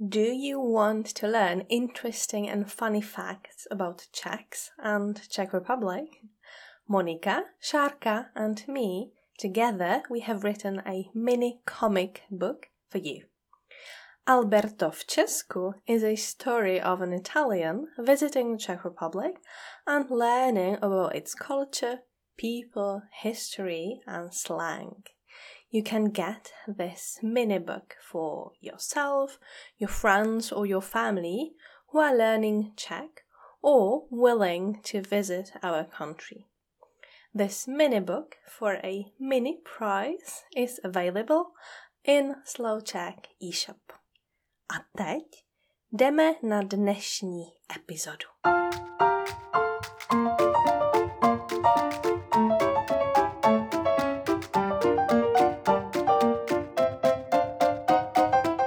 Do you want to learn interesting and funny facts about Czechs and Czech Republic? Monika, Sharka, and me, together, we have written a mini comic book for you. Alberto v Česku is a story of an Italian visiting the Czech Republic and learning about its culture, people, history, and slang you can get this mini book for yourself, your friends, or your family who are learning Czech or willing to visit our country. This mini book for a mini price is available in Czech eShop. A teď jdeme na dnešní epizodu.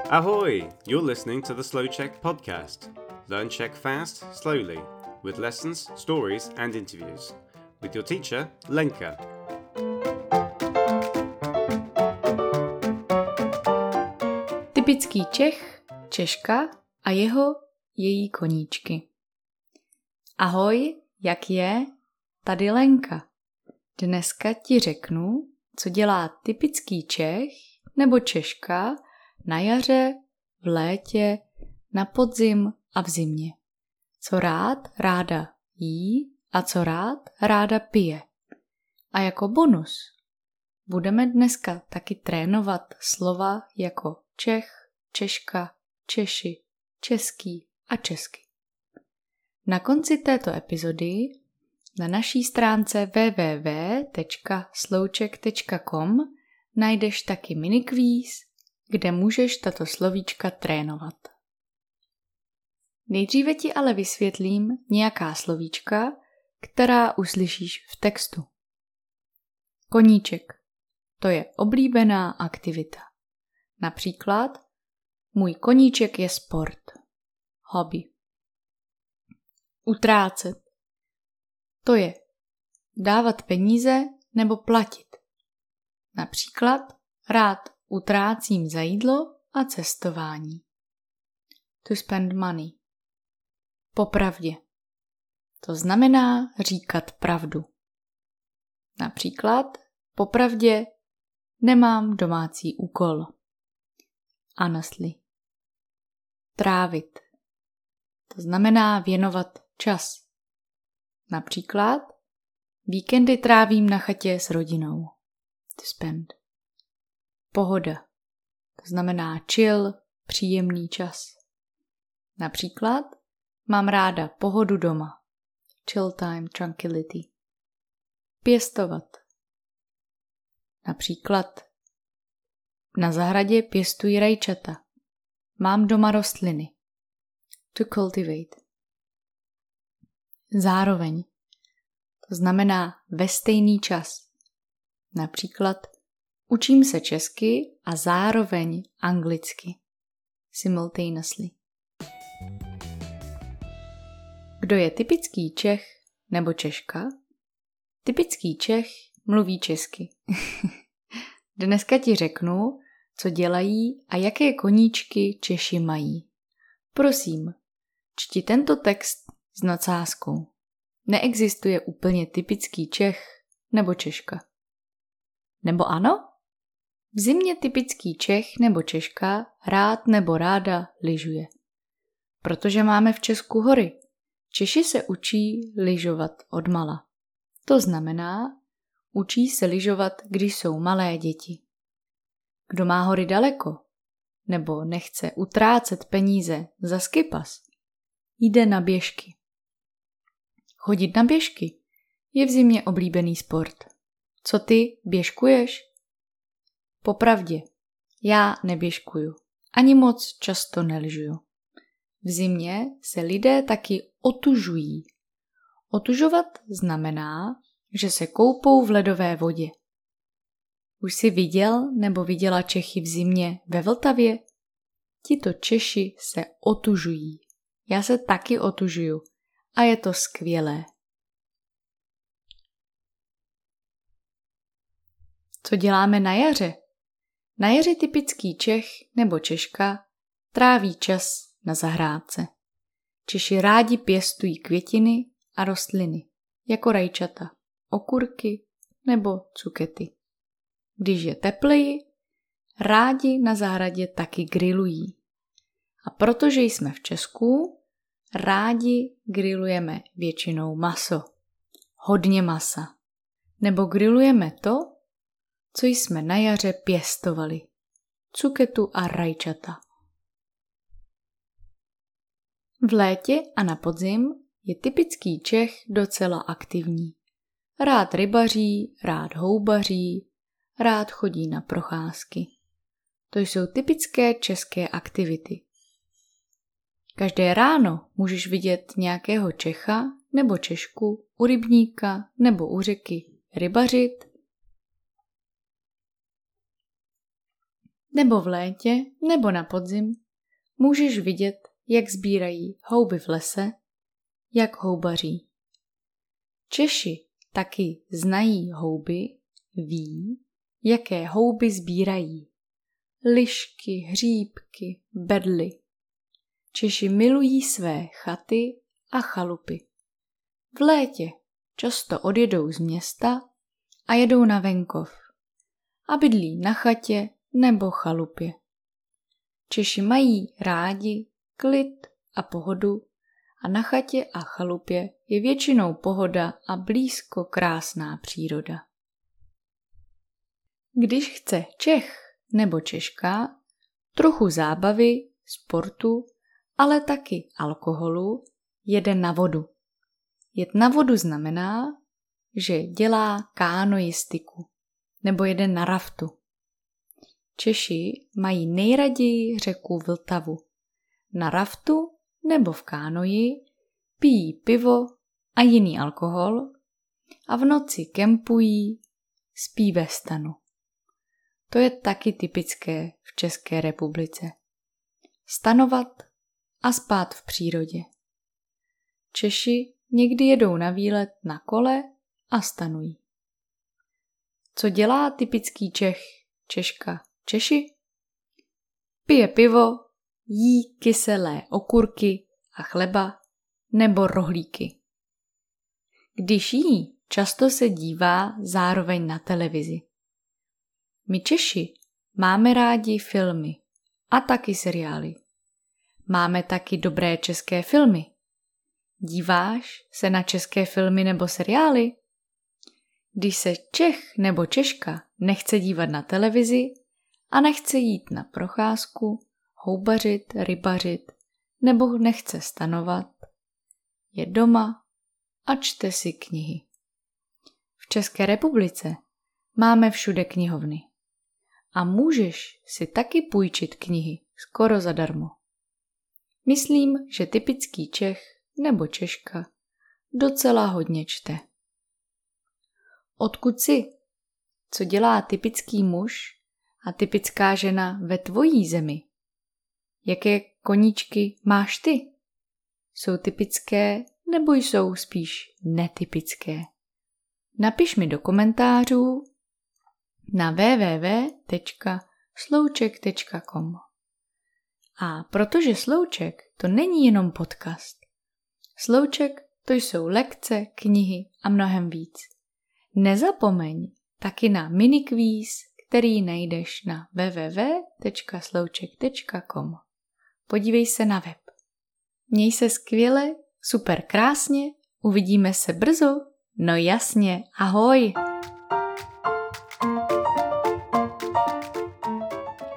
Ahoy! You're listening to the Slow Czech podcast. Learn Czech fast, slowly, with lessons, stories, and interviews. With your teacher, Lenka. Typický Čech, Češka a jeho, její koníčky. Ahoj, jak je? Tady Lenka. Dneska ti řeknu, co dělá typický Čech nebo Češka na jaře, v létě, na podzim a v zimě. Co rád, ráda jí a co rád, ráda pije. A jako bonus budeme dneska taky trénovat slova jako Čech, Češka, Češi, Český a Česky. Na konci této epizody na naší stránce www.slouček.com najdeš taky minikvíz, kde můžeš tato slovíčka trénovat. Nejdříve ti ale vysvětlím nějaká slovíčka, která uslyšíš v textu. Koníček. To je oblíbená aktivita. Například můj koníček je sport. Hobby. Utrácet. To je dávat peníze nebo platit. Například rád Utrácím za jídlo a cestování. To spend money. Popravdě. To znamená říkat pravdu. Například, popravdě nemám domácí úkol. Honestly. Trávit. To znamená věnovat čas. Například, víkendy trávím na chatě s rodinou. To spend pohoda. To znamená chill, příjemný čas. Například mám ráda pohodu doma. Chill time, tranquility. Pěstovat. Například na zahradě pěstuji rajčata. Mám doma rostliny. To cultivate. Zároveň. To znamená ve stejný čas. Například Učím se česky a zároveň anglicky. Simultaneously. Kdo je typický Čech nebo Češka? Typický Čech mluví česky. Dneska ti řeknu, co dělají a jaké koníčky Češi mají. Prosím, čti tento text s nadsázkou. Neexistuje úplně typický Čech nebo Češka. Nebo ano? V zimě typický Čech nebo Češka rád nebo ráda lyžuje. Protože máme v Česku hory. Češi se učí lyžovat od mala. To znamená, učí se lyžovat, když jsou malé děti. Kdo má hory daleko, nebo nechce utrácet peníze za skipas, jde na běžky. Chodit na běžky je v zimě oblíbený sport. Co ty, běžkuješ? Popravdě, já neběžkuju. Ani moc často nelžuju. V zimě se lidé taky otužují. Otužovat znamená, že se koupou v ledové vodě. Už si viděl nebo viděla Čechy v zimě ve Vltavě? Tito Češi se otužují. Já se taky otužuju a je to skvělé. Co děláme na jaře? Na jaře typický Čech nebo Češka tráví čas na zahrádce. Češi rádi pěstují květiny a rostliny, jako rajčata, okurky nebo cukety. Když je tepleji, rádi na zahradě taky grilují. A protože jsme v Česku, rádi grilujeme většinou maso. Hodně masa. Nebo grilujeme to, co jsme na jaře pěstovali. Cuketu a rajčata. V létě a na podzim je typický Čech docela aktivní. Rád rybaří, rád houbaří, rád chodí na procházky. To jsou typické české aktivity. Každé ráno můžeš vidět nějakého Čecha nebo Češku u rybníka nebo u řeky rybařit, nebo v létě nebo na podzim můžeš vidět, jak sbírají houby v lese, jak houbaří. Češi taky znají houby, ví, jaké houby sbírají. Lišky, hříbky, bedly. Češi milují své chaty a chalupy. V létě často odjedou z města a jedou na venkov a bydlí na chatě nebo chalupě. Češi mají rádi klid a pohodu a na chatě a chalupě je většinou pohoda a blízko krásná příroda. Když chce Čech nebo Češka trochu zábavy, sportu, ale taky alkoholu, jede na vodu. Jet na vodu znamená, že dělá kánoistiku nebo jede na raftu. Češi mají nejraději řeku Vltavu. Na raftu nebo v kánoji pijí pivo a jiný alkohol a v noci kempují, spí ve stanu. To je taky typické v České republice. Stanovat a spát v přírodě. Češi někdy jedou na výlet na kole a stanují. Co dělá typický Čech, Češka, Češi? Pije pivo, jí kyselé okurky a chleba nebo rohlíky. Když jí, často se dívá zároveň na televizi. My Češi máme rádi filmy a taky seriály. Máme taky dobré české filmy. Díváš se na české filmy nebo seriály? Když se Čech nebo Češka nechce dívat na televizi a nechce jít na procházku, houbařit, rybařit nebo nechce stanovat, je doma a čte si knihy. V České republice máme všude knihovny a můžeš si taky půjčit knihy skoro zadarmo. Myslím, že typický Čech nebo Češka docela hodně čte. Odkud jsi? Co dělá typický muž a typická žena ve tvojí zemi? Jaké koníčky máš ty? Jsou typické nebo jsou spíš netypické? Napiš mi do komentářů na www.slouček.com. A protože Slouček to není jenom podcast. Slouček to jsou lekce, knihy a mnohem víc. Nezapomeň taky na minikvíz, který najdeš na www.slouček.com. Podívej se na web. Měj se skvěle, super krásně, uvidíme se brzo. No jasně, ahoj!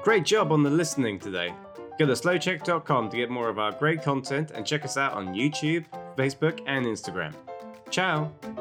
Great job on the listening today. Go to slowcheck.com to get more of our great content and check us out on YouTube, Facebook, and Instagram. Ciao!